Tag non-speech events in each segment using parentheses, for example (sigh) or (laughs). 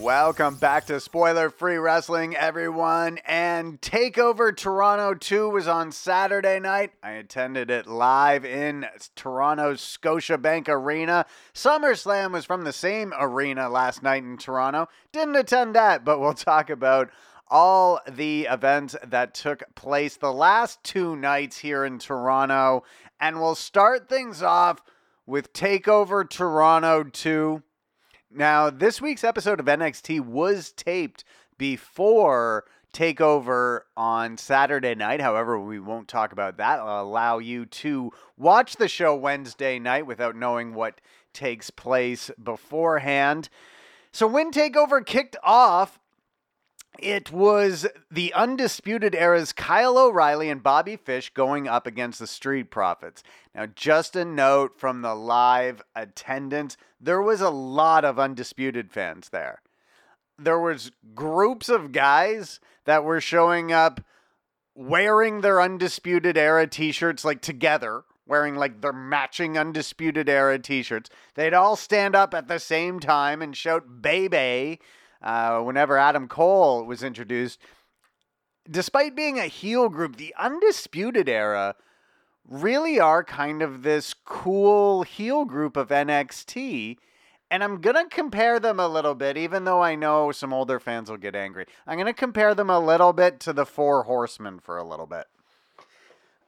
Welcome back to Spoiler Free Wrestling, everyone. And Takeover Toronto 2 was on Saturday night. I attended it live in Toronto's Scotiabank Arena. SummerSlam was from the same arena last night in Toronto. Didn't attend that, but we'll talk about all the events that took place the last two nights here in Toronto. And we'll start things off with Takeover Toronto 2. Now, this week's episode of NXT was taped before Takeover on Saturday night. However, we won't talk about that. I'll allow you to watch the show Wednesday night without knowing what takes place beforehand. So, when Takeover kicked off, it was the Undisputed Era's Kyle O'Reilly and Bobby Fish going up against the Street Profits. Now, just a note from the live attendance, there was a lot of Undisputed fans there. There was groups of guys that were showing up wearing their Undisputed Era t-shirts like together, wearing like their matching Undisputed Era t-shirts. They'd all stand up at the same time and shout "Baby" uh, whenever Adam Cole was introduced. Despite being a heel group, the Undisputed Era really are kind of this cool heel group of NXT. And I'm going to compare them a little bit, even though I know some older fans will get angry. I'm going to compare them a little bit to the Four Horsemen for a little bit.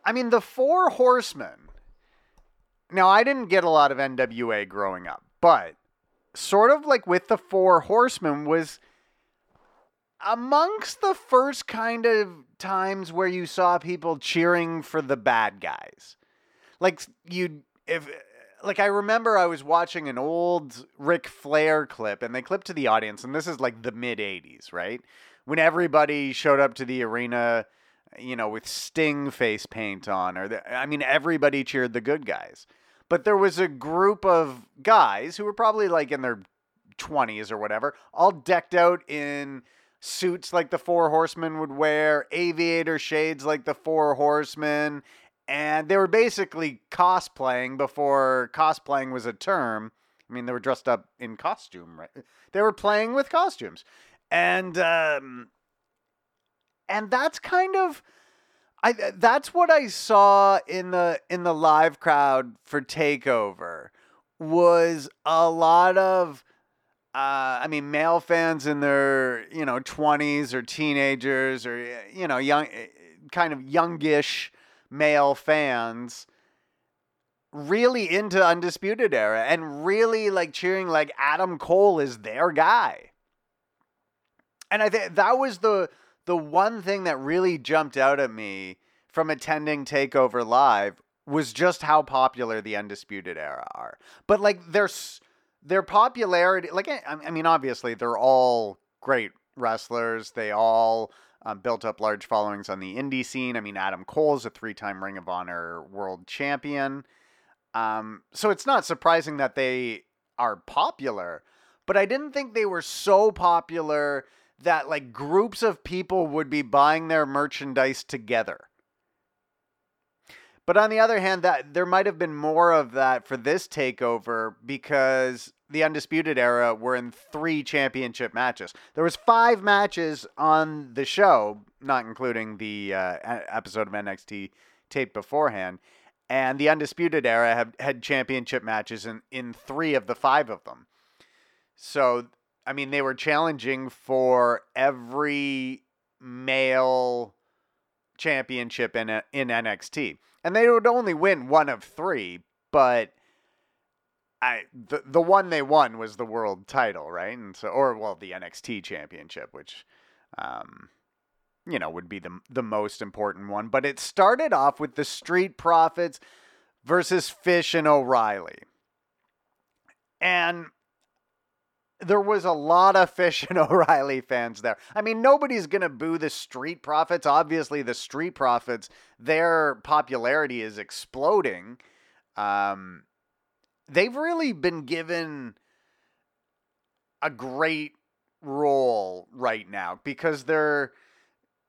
I mean, the Four Horsemen. Now, I didn't get a lot of NWA growing up, but sort of like with the Four Horsemen, was amongst the first kind of times where you saw people cheering for the bad guys. Like you if like I remember I was watching an old Ric Flair clip and they clipped to the audience and this is like the mid 80s, right? When everybody showed up to the arena, you know, with Sting face paint on or the, I mean everybody cheered the good guys. But there was a group of guys who were probably like in their 20s or whatever, all decked out in suits like the Four Horsemen would wear, aviator shades like the Four Horsemen, and they were basically cosplaying before cosplaying was a term. I mean, they were dressed up in costume, right? They were playing with costumes, and um, and that's kind of I that's what I saw in the in the live crowd for Takeover was a lot of uh, I mean male fans in their you know 20s or teenagers or you know young kind of youngish male fans really into undisputed era and really like cheering like Adam Cole is their guy. And I think that was the the one thing that really jumped out at me from attending Takeover Live was just how popular the Undisputed Era are. But like their their popularity, like I mean, obviously they're all great wrestlers. They all um, built up large followings on the indie scene. I mean, Adam Cole is a three-time Ring of Honor World Champion. Um, so it's not surprising that they are popular. But I didn't think they were so popular that like groups of people would be buying their merchandise together. But on the other hand, that there might have been more of that for this takeover because the undisputed era were in three championship matches. There was five matches on the show, not including the uh, episode of NXT taped beforehand. And the undisputed era have had championship matches in, in three of the five of them. So I mean, they were challenging for every male championship in in NXT, and they would only win one of three. But I the the one they won was the world title, right? And so, or well, the NXT championship, which, um, you know, would be the the most important one. But it started off with the Street Profits versus Fish and O'Reilly, and there was a lot of Fish and (laughs) O'Reilly fans there. I mean, nobody's going to boo the Street Profits. Obviously, the Street Profits, their popularity is exploding. Um, they've really been given a great role right now because they're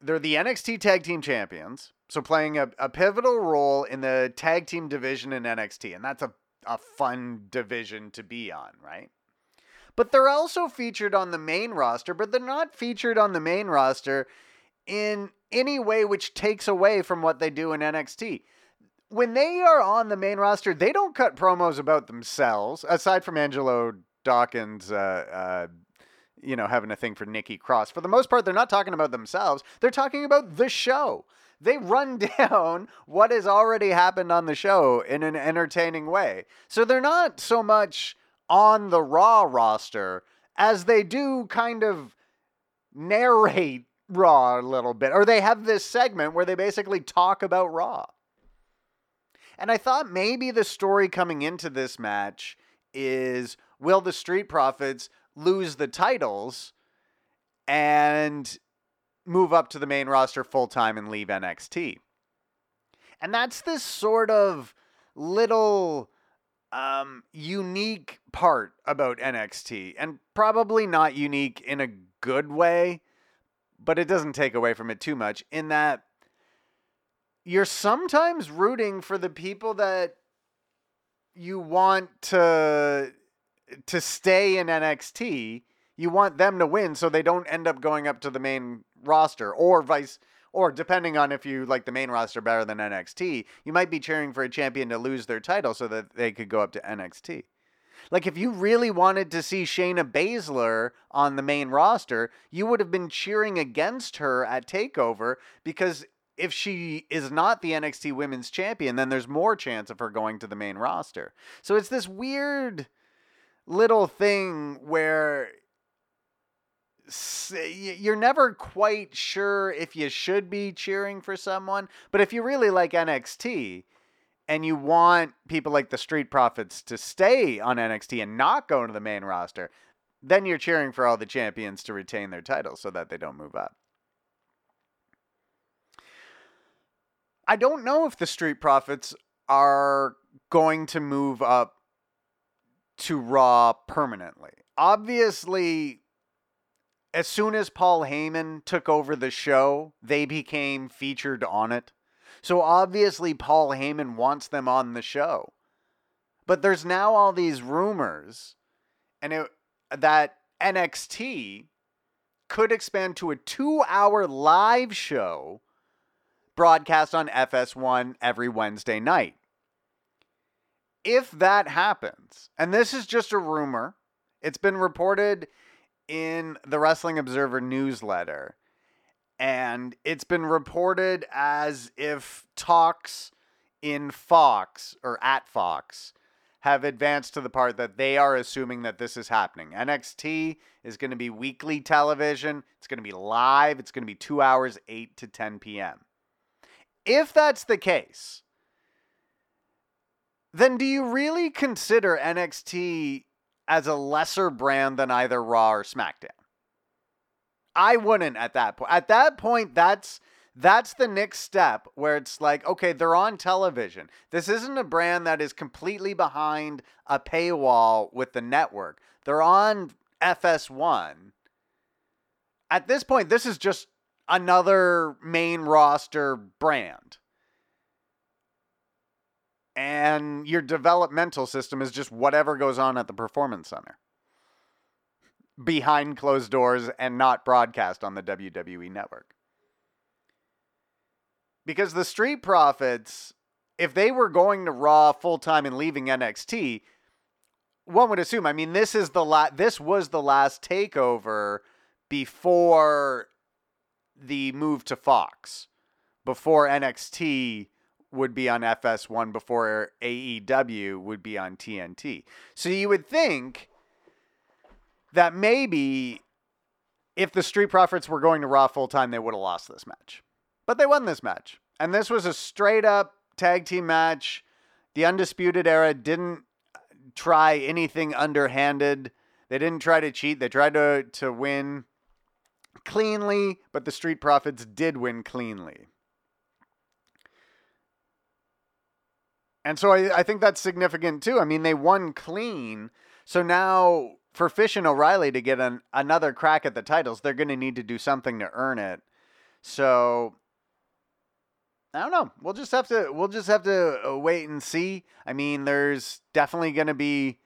they're the NXT Tag Team Champions, so playing a, a pivotal role in the tag team division in NXT, and that's a, a fun division to be on, right? But they're also featured on the main roster, but they're not featured on the main roster in any way which takes away from what they do in NXT. When they are on the main roster, they don't cut promos about themselves, aside from Angelo Dawkins, uh, uh, you know, having a thing for Nikki Cross. For the most part, they're not talking about themselves, they're talking about the show. They run (laughs) down what has already happened on the show in an entertaining way. So they're not so much on the Raw roster as they do kind of narrate (laughs) Raw a little bit, or they have this segment where they basically talk about Raw. And I thought maybe the story coming into this match is will the Street Profits lose the titles and move up to the main roster full time and leave NXT? And that's this sort of little um, unique part about NXT, and probably not unique in a good way but it doesn't take away from it too much in that you're sometimes rooting for the people that you want to to stay in NXT. You want them to win so they don't end up going up to the main roster or vice or depending on if you like the main roster better than NXT, you might be cheering for a champion to lose their title so that they could go up to NXT. Like if you really wanted to see Shayna Baszler on the main roster, you would have been cheering against her at Takeover because if she is not the NXT Women's Champion, then there's more chance of her going to the main roster. So it's this weird little thing where you're never quite sure if you should be cheering for someone, but if you really like NXT, and you want people like the Street Profits to stay on NXT and not go into the main roster, then you're cheering for all the champions to retain their titles so that they don't move up. I don't know if the Street Profits are going to move up to Raw permanently. Obviously, as soon as Paul Heyman took over the show, they became featured on it. So obviously, Paul Heyman wants them on the show. But there's now all these rumors and it, that NXT could expand to a two hour live show broadcast on FS1 every Wednesday night. If that happens, and this is just a rumor, it's been reported in the Wrestling Observer newsletter and it's been reported as if talks in Fox or at Fox have advanced to the part that they are assuming that this is happening. NXT is going to be weekly television, it's going to be live, it's going to be two hours, 8 to 10 p.m. If that's the case, then do you really consider NXT as a lesser brand than either Raw or SmackDown? I wouldn't at that point. At that point, that's that's the next step where it's like, okay, they're on television. This isn't a brand that is completely behind a paywall with the network. They're on FS1. At this point, this is just another main roster brand. And your developmental system is just whatever goes on at the performance center behind closed doors and not broadcast on the WWE network. Because the Street Profits, if they were going to Raw full time and leaving NXT, one would assume. I mean, this is the la- This was the last takeover before the move to Fox, before NXT would be on FS1, before AEW would be on TNT. So you would think that maybe if the Street Profits were going to Raw full time, they would have lost this match. But they won this match. And this was a straight up tag team match. The Undisputed Era didn't try anything underhanded. They didn't try to cheat. They tried to, to win cleanly, but the Street Profits did win cleanly. And so I, I think that's significant too. I mean, they won clean. So now for Fish and O'Reilly to get an, another crack at the titles, they're going to need to do something to earn it. So I don't know. We'll just have to we'll just have to uh, wait and see. I mean, there's definitely going to be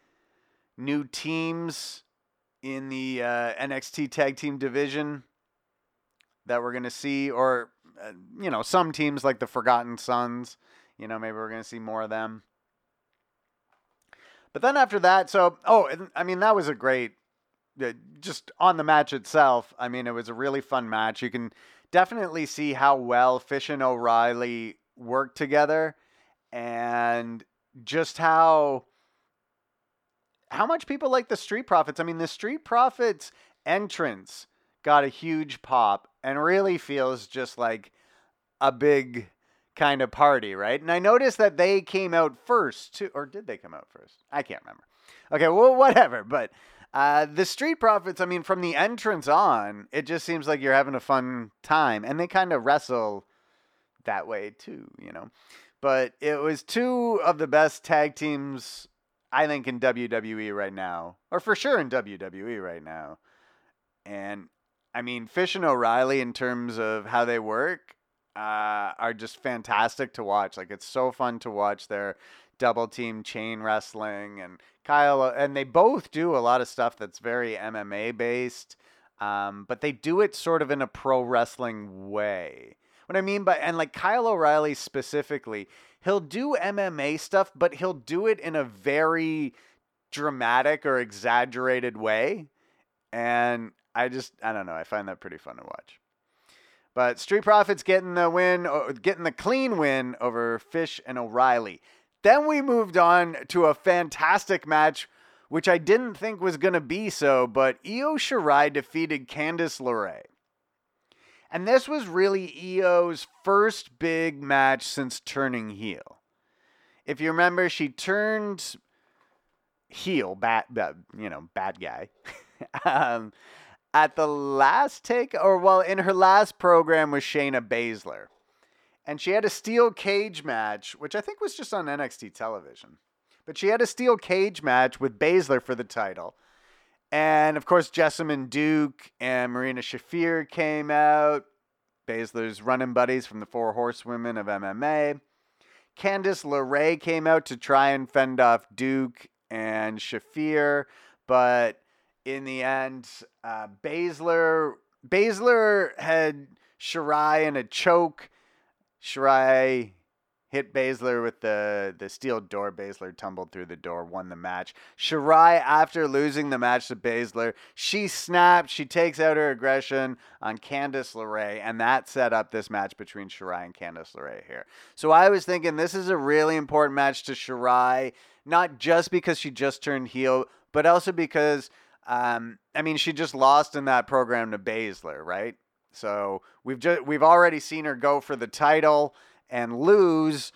new teams in the uh, NXT Tag Team division that we're going to see, or, uh, you know, some teams like the Forgotten Sons. You know, maybe we're going to see more of them. But then after that, so, oh, I mean, that was a great, uh, just on the match itself. I mean, it was a really fun match. You can definitely see how well Fish and O'Reilly work together and just how how much people like the Street Profits. I mean, the Street Profits entrance got a huge pop and really feels just like a big kind of party, right? And I noticed that they came out first, too, or did they come out first? I can't remember. Okay, well, whatever. But uh, the Street Profits, I mean, from the entrance on, it just seems like you're having a fun time, and they kind of wrestle that way too, you know. But it was two of the best tag teams, I think, in WWE right now, or for sure in WWE right now. And I mean, Fish and O'Reilly, in terms of how they work, uh, are just fantastic to watch. Like it's so fun to watch their double team chain wrestling and Kyle and they both do a lot of stuff that's very MMA based. Um, but they do it sort of in a pro wrestling way. What I mean by and like Kyle O'Reilly specifically, he'll do MMA stuff, but he'll do it in a very dramatic or exaggerated way. And I just I don't know, I find that pretty fun to watch. But Street Profits getting the win, getting the clean win over Fish and O'Reilly. Then we moved on to a fantastic match, which I didn't think was going to be so, but Io Shirai defeated Candice LeRae. And this was really Io's first big match since turning heel. If you remember, she turned heel, bad, bad you know, bad guy. (laughs) um, at the last take, or well, in her last program with Shayna Baszler. And she had a steel cage match, which I think was just on NXT television. But she had a steel cage match with Baszler for the title. And of course, Jessamyn Duke and Marina Shafir came out. Baszler's running buddies from the Four Horsewomen of MMA. Candice LeRae came out to try and fend off Duke and Shafir, but in the end, uh, Baszler Baszler had Shirai in a choke. Shirai hit Baszler with the, the steel door. Baszler tumbled through the door, won the match. Shirai, after losing the match to Baszler, she snapped. She takes out her aggression on Candice LeRae, and that set up this match between Shirai and Candice LeRae here. So I was thinking this is a really important match to Shirai, not just because she just turned heel, but also because – um, I mean, she just lost in that program to Baszler, right? So we've just we've already seen her go for the title and lose.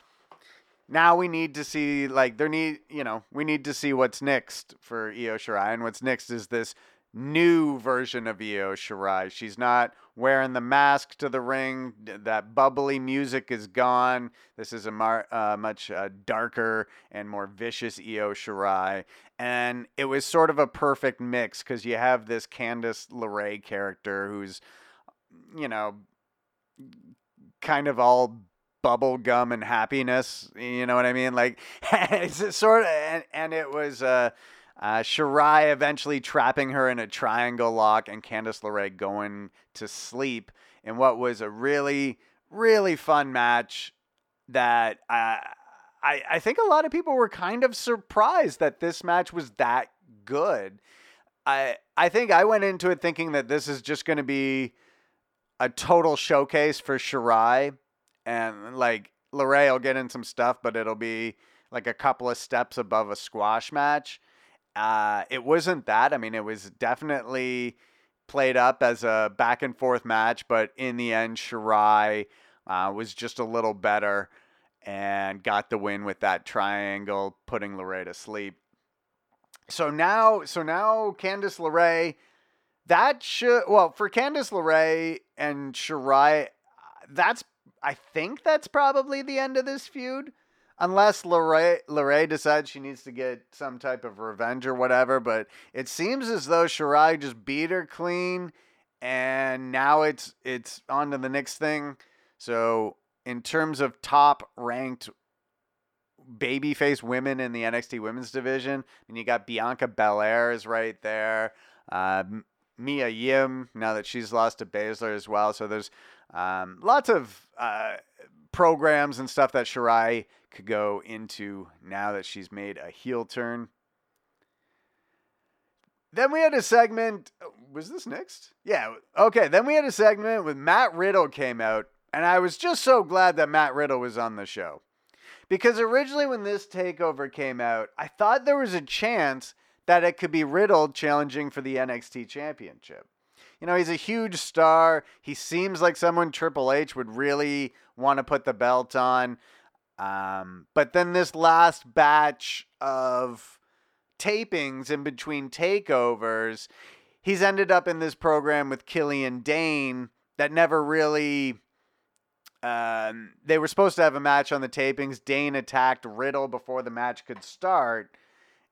Now we need to see like there need you know we need to see what's next for Io Shirai, and what's next is this new version of Io Shirai. She's not wearing the mask to the ring. That bubbly music is gone. This is a mar- uh, much uh, darker and more vicious Io Shirai. And it was sort of a perfect mix because you have this Candice LeRae character who's, you know, kind of all bubble gum and happiness. You know what I mean? Like, (laughs) it's sort of, and, and it was, uh, uh, Shirai eventually trapping her in a triangle lock and Candice LeRae going to sleep in what was a really, really fun match that uh, I, I think a lot of people were kind of surprised that this match was that good. I, I think I went into it thinking that this is just going to be a total showcase for Shirai and like LeRae will get in some stuff, but it'll be like a couple of steps above a squash match. Uh, it wasn't that. I mean, it was definitely played up as a back and forth match, but in the end, Shirai uh, was just a little better and got the win with that triangle, putting LeRae to sleep. So now, so now Candice LeRae, that should well for Candice LeRae and Shirai, that's I think that's probably the end of this feud unless LeRae, LeRae decides she needs to get some type of revenge or whatever. But it seems as though Shirai just beat her clean, and now it's it's on to the next thing. So in terms of top ranked babyface women in the NXT Women's Division. And you got Bianca Belair is right there. Uh, Mia Yim, now that she's lost to Baszler as well. So there's um, lots of uh, programs and stuff that Shirai could go into now that she's made a heel turn. Then we had a segment. Oh, was this next? Yeah. Okay. Then we had a segment with Matt Riddle came out, and I was just so glad that Matt Riddle was on the show. Because originally, when this takeover came out, I thought there was a chance that it could be Riddle challenging for the NXT Championship. You know, he's a huge star. He seems like someone Triple H would really want to put the belt on. Um, but then this last batch of tapings in between takeovers, he's ended up in this program with Killian Dain that never really. Um, they were supposed to have a match on the tapings. Dain attacked Riddle before the match could start,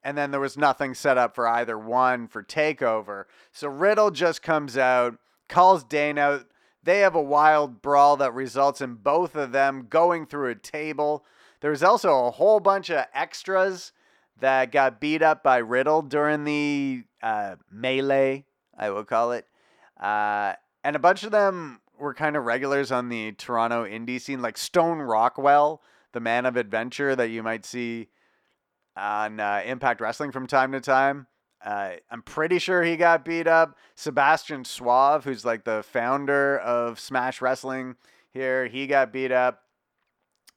and then there was nothing set up for either one for takeover. So Riddle just comes out, calls Dain out. They have a wild brawl that results in both of them going through a table. There's also a whole bunch of extras that got beat up by Riddle during the uh, melee, I will call it. Uh, and a bunch of them were kind of regulars on the Toronto indie scene, like Stone Rockwell, the man of adventure that you might see on uh, Impact Wrestling from time to time. Uh, I'm pretty sure he got beat up. Sebastian Suave, who's like the founder of Smash Wrestling here, he got beat up.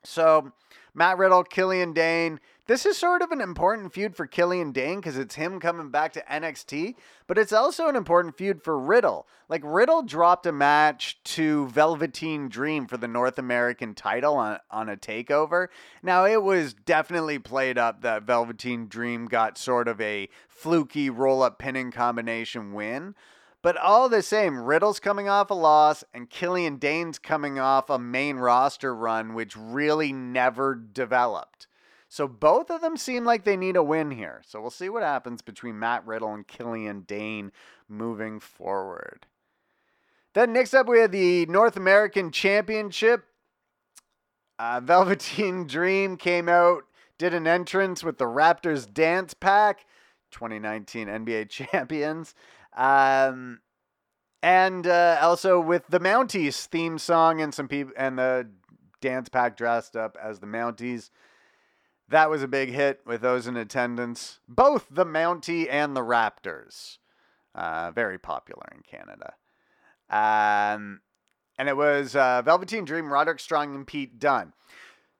So Matt Riddle, Killian Dain. This is sort of an important feud for Killian Dain because it's him coming back to NXT, but it's also an important feud for Riddle. Like, Riddle dropped a match to Velveteen Dream for the North American title on, on a takeover. Now, it was definitely played up that Velveteen Dream got sort of a fluky roll up pinning combination win. But all the same, Riddle's coming off a loss, and Killian Dain's coming off a main roster run, which really never developed. So both of them seem like they need a win here. So we'll see what happens between Matt Riddle and Killian Dain moving forward. Then next up, we have the North American Championship. Uh, (laughs) Velveteen Dream came out, did an entrance with the Raptors Dance Pack, 2019 NBA (laughs) champions. Um, and uh, also with the Mounties theme song and some people and the dance pack dressed up as the Mounties. That was a big hit with those in attendance. Both the Mountie and the Raptors. Uh, very popular in Canada. Um, and it was uh, Velveteen Dream, Roderick Strong, and Pete Dunne.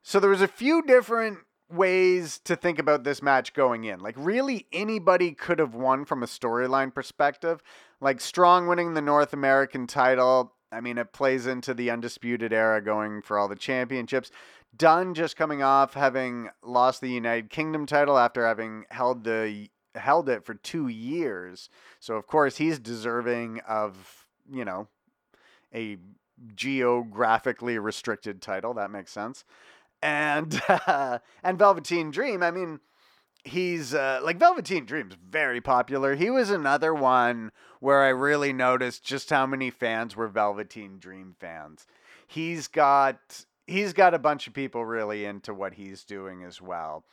So there was a few different ways to think about this match going in. Like, really, anybody could have won from a storyline perspective. Like, Strong winning the North American title. I mean, it plays into the Undisputed Era going for all the championships. Dunne just coming off having lost the United Kingdom title after having held the held it for two years. So of course he's deserving of, you know, a geographically restricted title. That makes sense and uh, (laughs) and Velveteen Dream. I mean, he's uh, like Velveteen Dream's very popular. He was another one where I really noticed just how many fans were Velveteen Dream fans. He's got he's got a bunch of people really into what he's doing as well.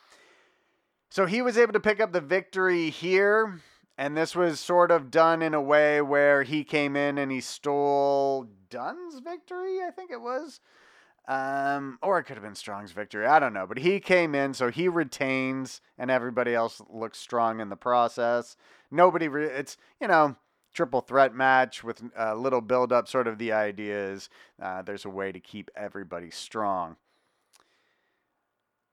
So he was able to pick up the victory here. And this was sort of done in a way where he came in and he stole Dunne's victory, I think it was. Um, or it could have been Strong's victory. I don't know. But he came in, so he retains, and everybody else looks strong in the process. Nobody, re- it's, you know, triple threat match with a little build up. Sort of the idea is uh, there's a way to keep everybody strong.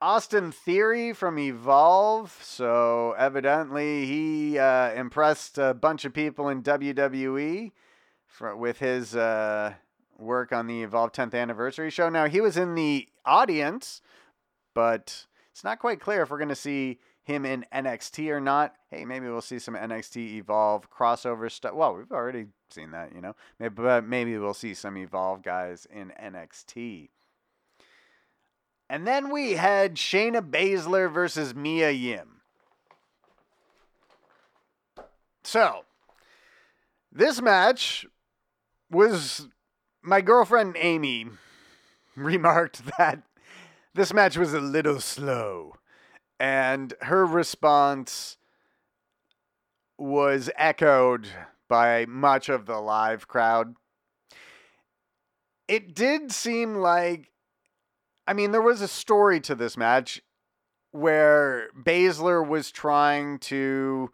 Austin Theory from Evolve. So evidently he uh, impressed a bunch of people in WWE for, with his. Uh, work on the Evolve 10th anniversary show. Now, he was in the audience, but it's not quite clear if we're going to see him in NXT or not. Hey, maybe we'll see some NXT Evolve crossover stuff. Well, we've already seen that, you know. Maybe, but maybe we'll see some Evolve guys in NXT. And then we had Shayna Baszler versus Mia Yim. So, this match was my girlfriend Amy (laughs) remarked that this match was a little slow. And her response was echoed by much of the live crowd. It did seem like, I mean, there was a story to this match where Baszler was trying to,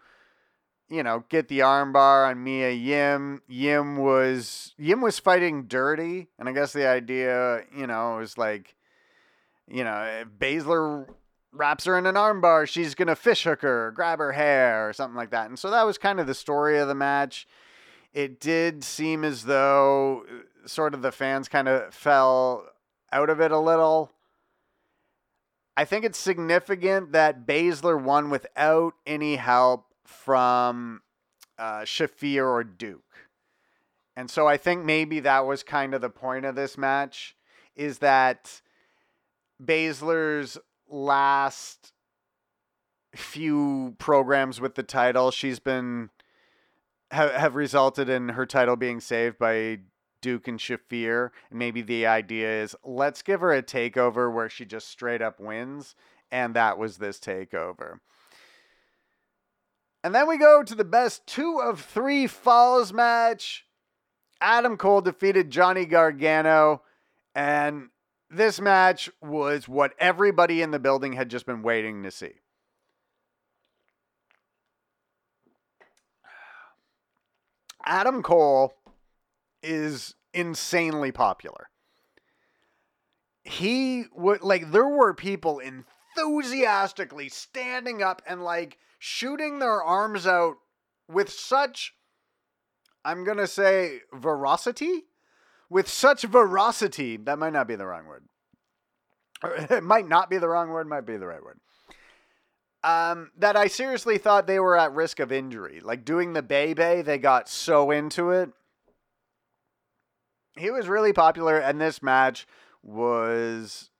you know, get the armbar on Mia Yim. Yim was Yim was fighting dirty, and I guess the idea, you know, was like, you know, Baszler wraps her in an armbar, she's gonna fish hook her, grab her hair, or something like that. And so that was kind of the story of the match. It did seem as though uh, sort of the fans kind of fell out of it a little. I think it's significant that Baszler won without any help from uh, Shafir or Duke. And so I think maybe that was kind of the point of this match is that Baszler's last few programs with the title, she's been have have resulted in her title being saved by Duke and Shafir. And maybe the idea is let's give her a takeover where she just straight up wins, and that was this takeover. And then we go to the best two of three falls match. Adam Cole defeated Johnny Gargano, and this match was what everybody in the building had just been waiting to see. Adam Cole is insanely popular. He would like there were people enthusiastically standing up and like shooting their arms out with such I'm going to say veracity with such veracity that might not be the wrong word. (laughs) It might not be the wrong word, might be the right word. Um, that I seriously thought they were at risk of injury. Like doing the Bay Bay, they got so into it. He was really popular, and this match was,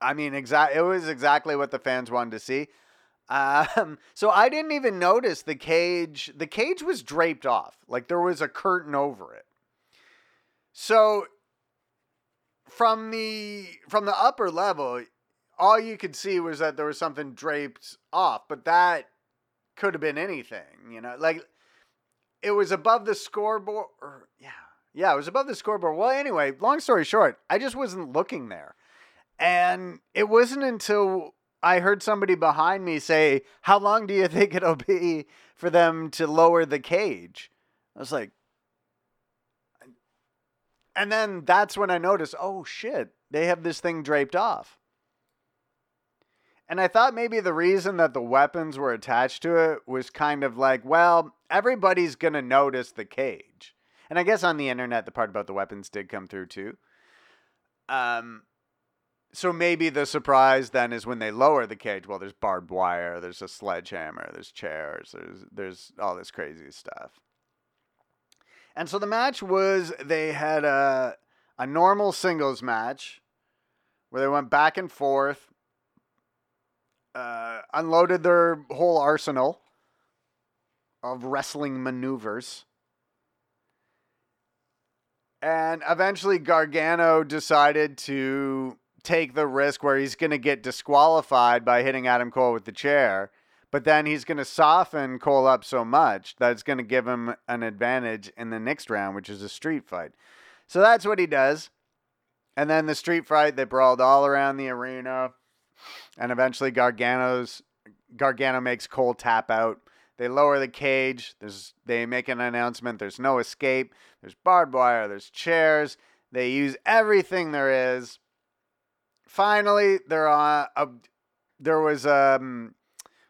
I mean, exact. It was exactly what the fans wanted to see. Um, (laughs) so I didn't even notice the cage. The cage was draped off, like there was a curtain over it. So from the from the upper level, all you could see was that there was something draped off, but that could have been anything, you know. Like it was above the scoreboard or yeah. Yeah, it was above the scoreboard. Well, anyway, long story short, I just wasn't looking there. And it wasn't until I heard somebody behind me say, How long do you think it'll be for them to lower the cage? I was like, and then that's when I noticed, oh shit, they have this thing draped off. And I thought maybe the reason that the weapons were attached to it was kind of like, well, everybody's going to notice the cage. And I guess on the internet, the part about the weapons did come through too. Um, so maybe the surprise then is when they lower the cage. Well, there's barbed wire, there's a sledgehammer, there's chairs, there's there's all this crazy stuff. And so the match was they had a a normal singles match where they went back and forth, uh, unloaded their whole arsenal of wrestling maneuvers. And eventually Gargano decided to take the risk where he's going to get disqualified by hitting Adam Cole with the chair but then he's going to soften Cole up so much that it's going to give him an advantage in the next round, which is a street fight. So that's what he does. And then the street fight, they brawled all around the arena. And eventually Gargano's Gargano makes Cole tap out. They lower the cage. There's they make an announcement. There's no escape. There's barbed wire. There's chairs. They use everything there is. Finally, there are a, there was um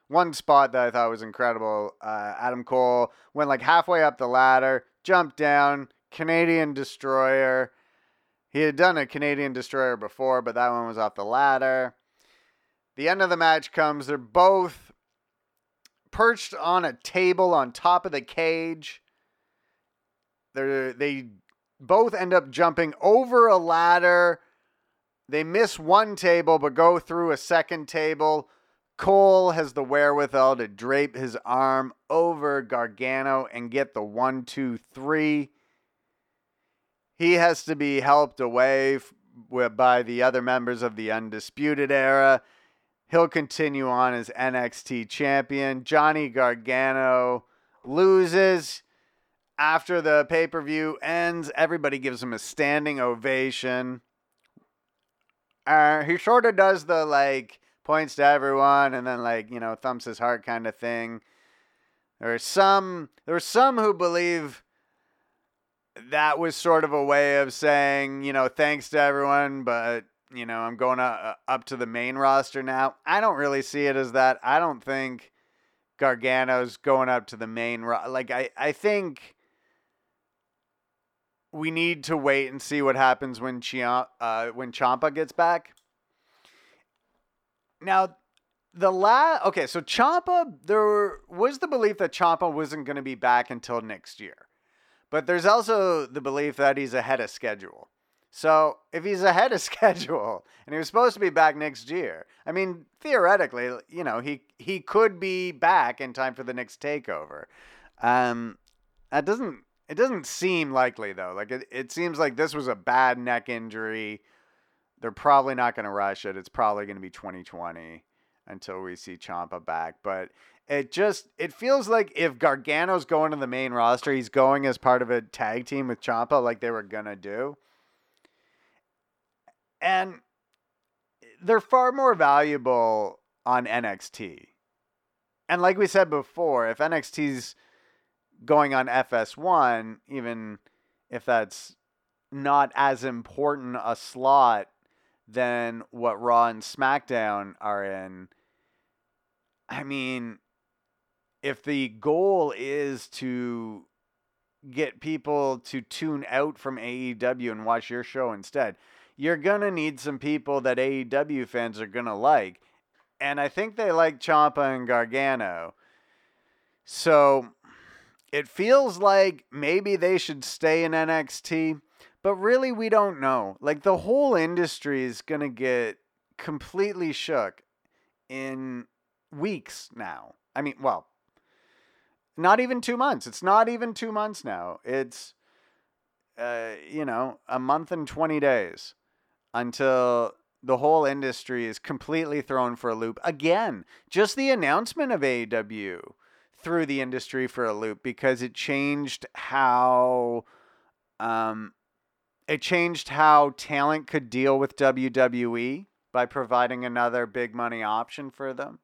one spot that I thought was incredible. Uh, Adam Cole went like halfway up the ladder, jumped down, Canadian Destroyer. He had done a Canadian Destroyer before, but that one was off the ladder. The end of the match comes. They're both perched on a table on top of the cage. They're, they both end up jumping over a ladder. They miss one table, but go through a second table Cole has the wherewithal to drape his arm over Gargano and get the one, two, three. He has to be helped away by the other members of the Undisputed Era. He'll continue on as NXT champion. Johnny Gargano loses after the pay per view ends. Everybody gives him a standing ovation. Uh, he sort of does the like points to everyone and then like you know thumps his heart kind of thing. There are some there are some who believe that was sort of a way of saying you know thanks to everyone, but you know I'm going up, up to the main roster now. I don't really see it as that. I don't think Gargano's going up to the main ro- like I I think we need to wait and see what happens when Chia, uh, when Ciampa gets back. Now, the last okay, so Ciampa, there was the belief that Ciampa wasn't going to be back until next year, but there's also the belief that he's ahead of schedule. So if he's ahead of (laughs) schedule and he was supposed to be back next year, I mean theoretically, you know, he he could be back in time for the next takeover. Um, that doesn't it doesn't seem likely though. Like it, it seems like this was a bad neck injury. They're probably not going to rush it. It's probably going to be 2020 until we see Ciampa back. But it just it feels like if Gargano's going to the main roster, he's going as part of a tag team with Ciampa like they were gonna do. And they're far more valuable on NXT. And like we said before, if NXT's going on FS1, even if that's not as important a slot than what Raw and SmackDown are in, I mean, if the goal is to get people to tune out from AEW and watch your show instead, you're going to need some people that AEW fans are going to like. And I think they like Ciampa and Gargano. So it feels like maybe they should stay in NXT, but really we don't know. Like the whole industry is going to get completely shook in weeks now. I mean, well, not even 2 months. It's not even 2 months now. It's uh, you know, a month and 20 days until the whole industry is completely thrown for a loop again. Just the announcement of AEW threw the industry for a loop because it changed how um, it changed how talent could deal with WWE by providing another big money option for them.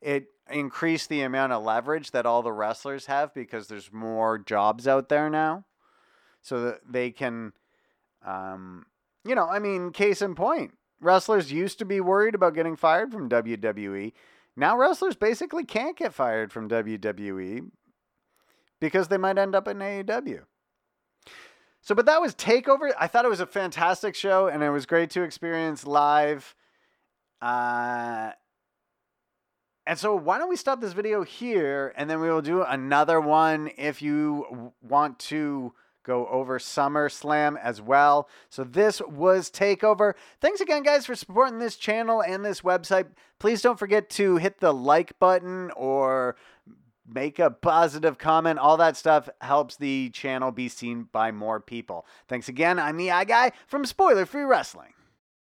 It increased the amount of leverage that all the wrestlers have because there's more jobs out there now. So that they can, um, you know, I mean, case in point, wrestlers used to be worried about getting fired from WWE. Now wrestlers basically can't get fired from WWE because they might end up in AEW. So, but that was Takeover. I thought it was a fantastic show and it was great to experience live. Uh, and so, why don't we stop this video here and then we will do another one if you want to go over SummerSlam as well. So this was Takeover. Thanks again, guys, for supporting this channel and this website. Please don't forget to hit the like button or make a positive comment. All that stuff helps the channel be seen by more people. Thanks again. I'm the Eye Guy from Spoiler Free Wrestling.